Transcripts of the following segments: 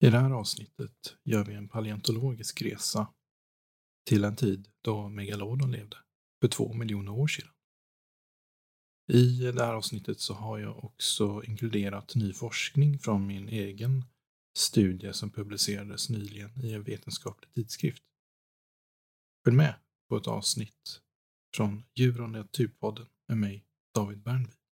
I det här avsnittet gör vi en paleontologisk resa till en tid då megalodon levde, för två miljoner år sedan. I det här avsnittet så har jag också inkluderat ny forskning från min egen studie som publicerades nyligen i en vetenskaplig tidskrift. Följ med på ett avsnitt från Djur och typ naturpodden med mig, David Bernvik.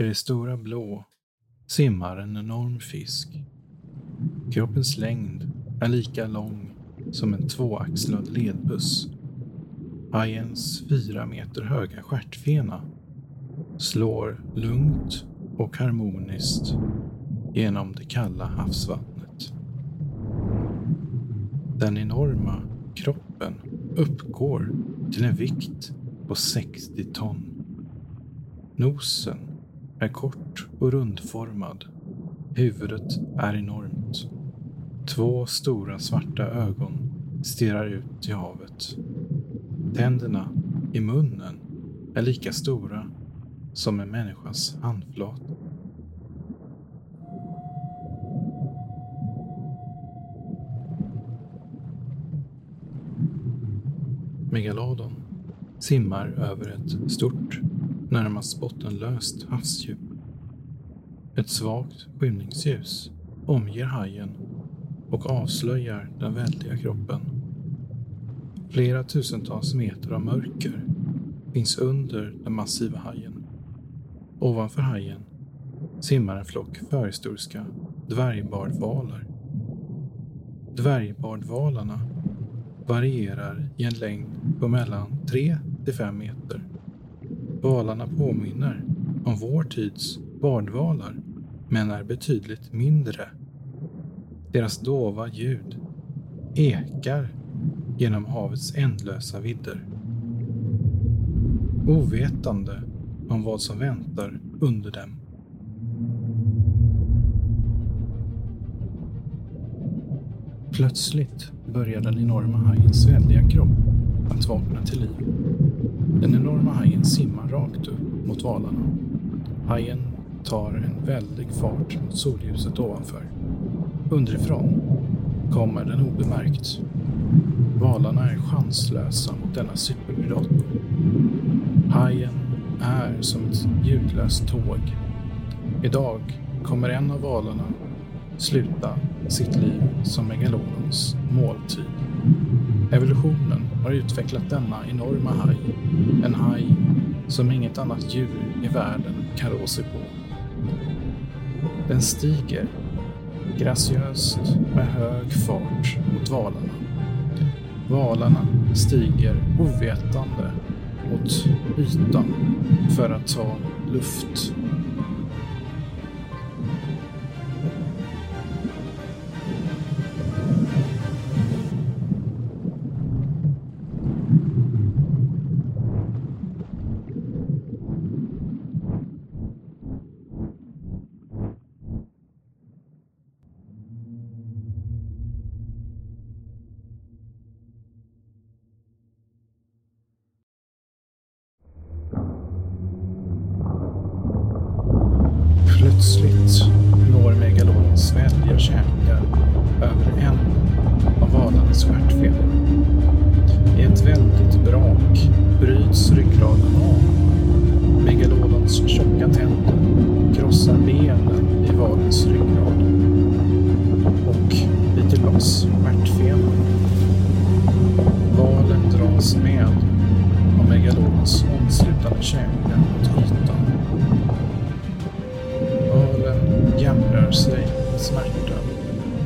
I det stora blå simmar en enorm fisk. Kroppens längd är lika lång som en tvåaxlad ledbuss. Hajens fyra meter höga stjärtfena slår lugnt och harmoniskt genom det kalla havsvattnet. Den enorma kroppen uppgår till en vikt på 60 ton. Nosen är kort och rundformad. Huvudet är enormt. Två stora svarta ögon stirrar ut i havet. Tänderna i munnen är lika stora som en människas handflata. Megalodon simmar över ett stort närmast bottenlöst havsdjup. Ett svagt skymningsljus omger hajen och avslöjar den väldiga kroppen. Flera tusentals meter av mörker finns under den massiva hajen. Ovanför hajen simmar en flock förhistoriska dvärgbardvalar. Dvärgbardvalarna varierar i en längd på mellan 3 till 5 meter Valarna påminner om vår tids bardvalar, men är betydligt mindre. Deras dova ljud ekar genom havets ändlösa vidder. Ovetande om vad som väntar under dem. Plötsligt börjar den enorma hajens väldiga kropp att vakna till liv. Den enorma hajen simmar rakt upp mot valarna. Hajen tar en väldig fart mot solljuset ovanför. Underifrån kommer den obemärkt. Valarna är chanslösa mot denna superpredator. Hajen är som ett ljudlöst tåg. Idag kommer en av valarna sluta sitt liv som megalonens måltid. Evolutionen har utvecklat denna enorma haj. En haj som inget annat djur i världen kan rå sig på. Den stiger graciöst med hög fart mot valarna. Valarna stiger ovetande mot ytan för att ta luft hämja över en av valarnas stjärtfenor. I ett väldigt brak bryts ryggraden av. Megalodons tjocka tänder krossar benen i valens ryggrad och biter loss stjärtfenan. Valen dras med av megalodons omslutande käke mot ytan. Valen jämrar sig med smärta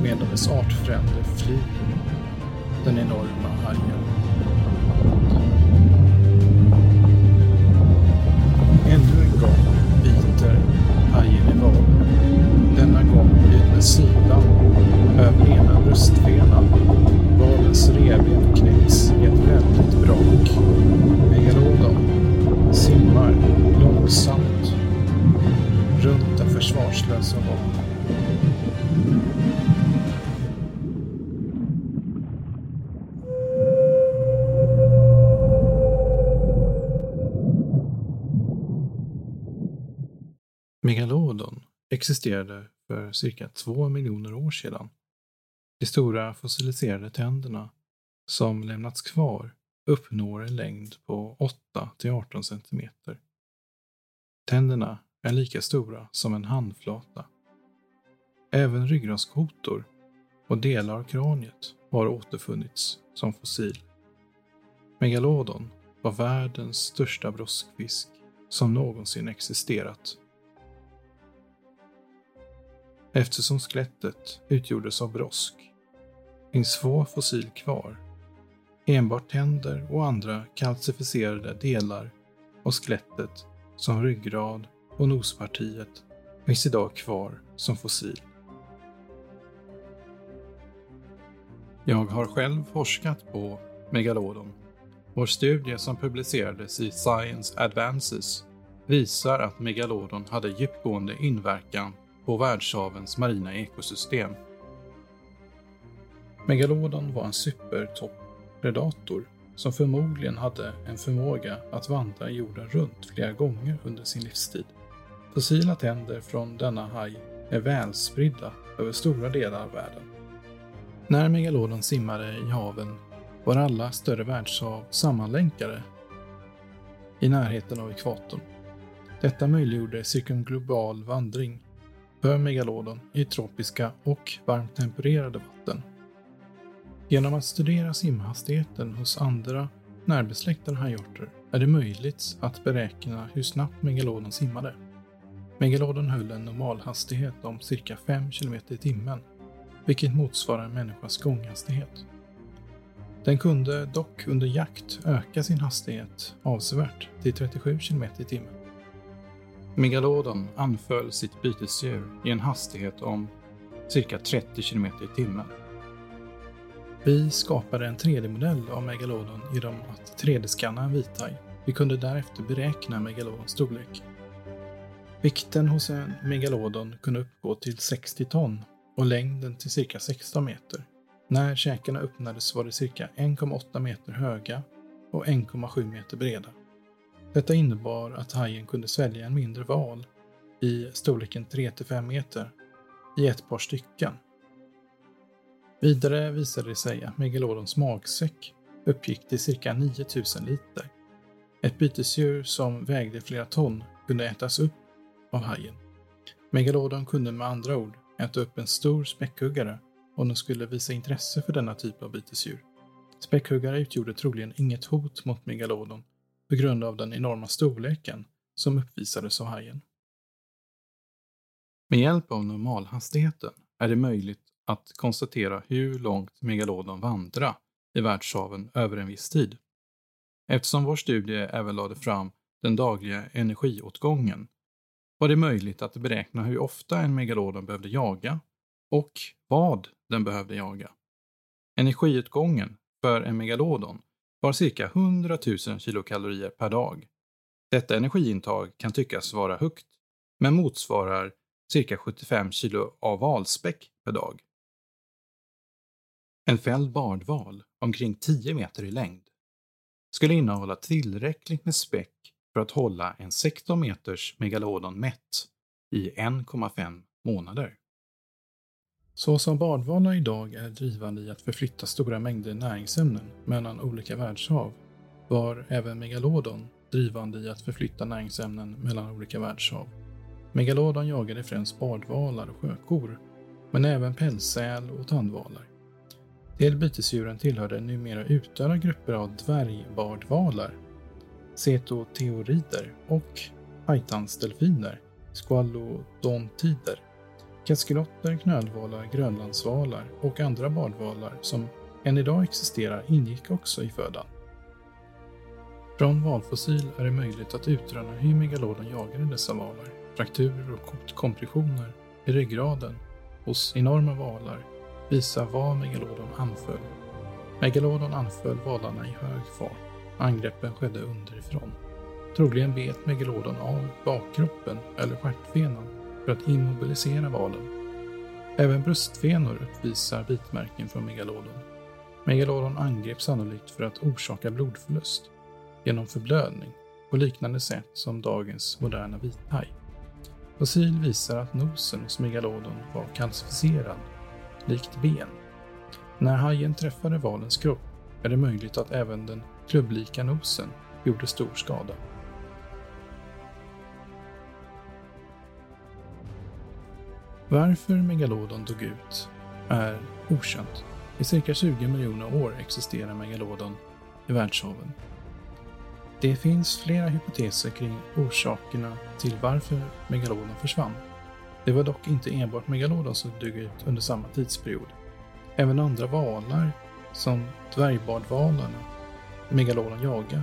medan dess artfränder flyr den enorma hajen. Existerade för cirka två miljoner år sedan. De stora fossiliserade tänderna som lämnats kvar uppnår en längd på 8 till 18 cm. Tänderna är lika stora som en handflata. Även ryggradskotor och delar av kraniet har återfunnits som fossil. Megalodon var världens största broskfisk som någonsin existerat eftersom skelettet utgjordes av brosk. finns få fossil kvar. Enbart tänder och andra kalcificerade delar av skelettet som ryggrad och nospartiet finns idag kvar som fossil. Jag har själv forskat på Megalodon. Vår studie som publicerades i Science Advances visar att Megalodon hade djupgående inverkan på världshavens marina ekosystem. Megalodon var en supertoppredator som förmodligen hade en förmåga att vandra jorden runt flera gånger under sin livstid. Fossila tänder från denna haj är välspridda över stora delar av världen. När megalodon simmade i haven var alla större världshav sammanlänkade i närheten av ekvatorn. Detta möjliggjorde cirkumglobal vandring för megalodon i tropiska och varmt tempererade vatten. Genom att studera simhastigheten hos andra närbesläktade hajarter är det möjligt att beräkna hur snabbt megalodon simmade. Megalodon höll en normalhastighet om cirka 5 km i timmen, vilket motsvarar en människas gånghastighet. Den kunde dock under jakt öka sin hastighet avsevärt till 37 km i timmen. Megalodon anföll sitt bytesdjur i en hastighet om cirka 30 km i timmen. Vi skapade en 3D-modell av Megalodon genom att 3D-skanna en vithaj. Vi kunde därefter beräkna Megalodons storlek. Vikten hos en Megalodon kunde uppgå till 60 ton och längden till cirka 16 meter. När käkarna öppnades var de cirka 1,8 meter höga och 1,7 meter breda. Detta innebar att hajen kunde svälja en mindre val i storleken 3-5 meter i ett par stycken. Vidare visade det sig att megalodons magsäck uppgick till cirka 9000 liter. Ett bytesdjur som vägde flera ton kunde ätas upp av hajen. Megalodon kunde med andra ord äta upp en stor späckhuggare om den skulle visa intresse för denna typ av bytesdjur. Späckhuggare utgjorde troligen inget hot mot megalodon på grund av den enorma storleken som uppvisades av hajen. Med hjälp av normalhastigheten är det möjligt att konstatera hur långt megalodon vandrar i världshaven över en viss tid. Eftersom vår studie även lade fram den dagliga energiåtgången var det möjligt att beräkna hur ofta en megalodon behövde jaga och vad den behövde jaga. Energiutgången för en megalodon var cirka 100 000 kilokalorier per dag. Detta energiintag kan tyckas vara högt, men motsvarar cirka 75 kilo av valspäck per dag. En fälld bardval, omkring 10 meter i längd, skulle innehålla tillräckligt med späck för att hålla en 16 meters megalodon mätt i 1,5 månader. Så som badvalar idag är drivande i att förflytta stora mängder näringsämnen mellan olika världshav var även megalodon drivande i att förflytta näringsämnen mellan olika världshav. Megalodon jagade främst badvalar och sjökor, men även pälssäl och tandvalar. Till bytesdjuren tillhörde numera utdöda grupper av dvärgbardvalar. cetoteorider och hajtansdelfiner, squalodontider, kaskelotter, knölvalar, grönlandsvalar och andra badvalar som än idag existerar ingick också i födan. Från valfossil är det möjligt att utröna hur megalodon jagade dessa valar. Frakturer och kompressioner i ryggraden hos enorma valar visar var megalodon anföll. Megalodon anföll valarna i hög fart. Angreppen skedde underifrån. Troligen bet megalodon av bakkroppen eller stjärtfenan för att immobilisera valen. Även bröstfenor uppvisar bitmärken från megalodon. Megalodon angrep sannolikt för att orsaka blodförlust genom förblödning på liknande sätt som dagens moderna vithaj. Fossil visar att nosen hos megalodon var kalcificerad, likt ben. När hajen träffade valens kropp är det möjligt att även den klubblika nosen gjorde stor skada. Varför megalodon dog ut är okänt. I cirka 20 miljoner år existerar megalodon i världshaven. Det finns flera hypoteser kring orsakerna till varför megalodon försvann. Det var dock inte enbart megalodon som dog ut under samma tidsperiod. Även andra valar, som dvärgbadvalarna, megalodon jaga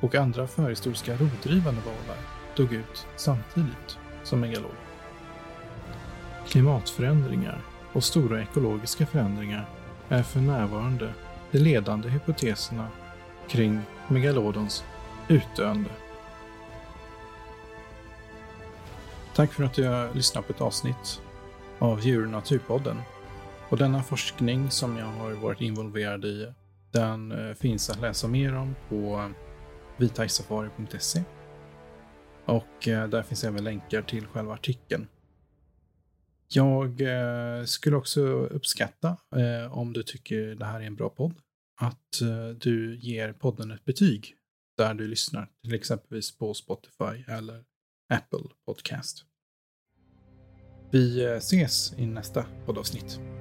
och andra förhistoriska rovdrivande valar dog ut samtidigt som megalodon. Klimatförändringar och stora ekologiska förändringar är för närvarande de ledande hypoteserna kring megalodons utdöende. Tack för att du har lyssnat på ett avsnitt av Djur och naturpodden. Och denna forskning som jag har varit involverad i, den eh, finns att läsa mer om på vitaisafari.se. Och eh, där finns även länkar till själva artikeln. Jag eh, skulle också uppskatta eh, om du tycker det här är en bra podd, att eh, du ger podden ett betyg där du lyssnar, till exempelvis på Spotify eller Apple Podcast. Vi eh, ses i nästa poddavsnitt.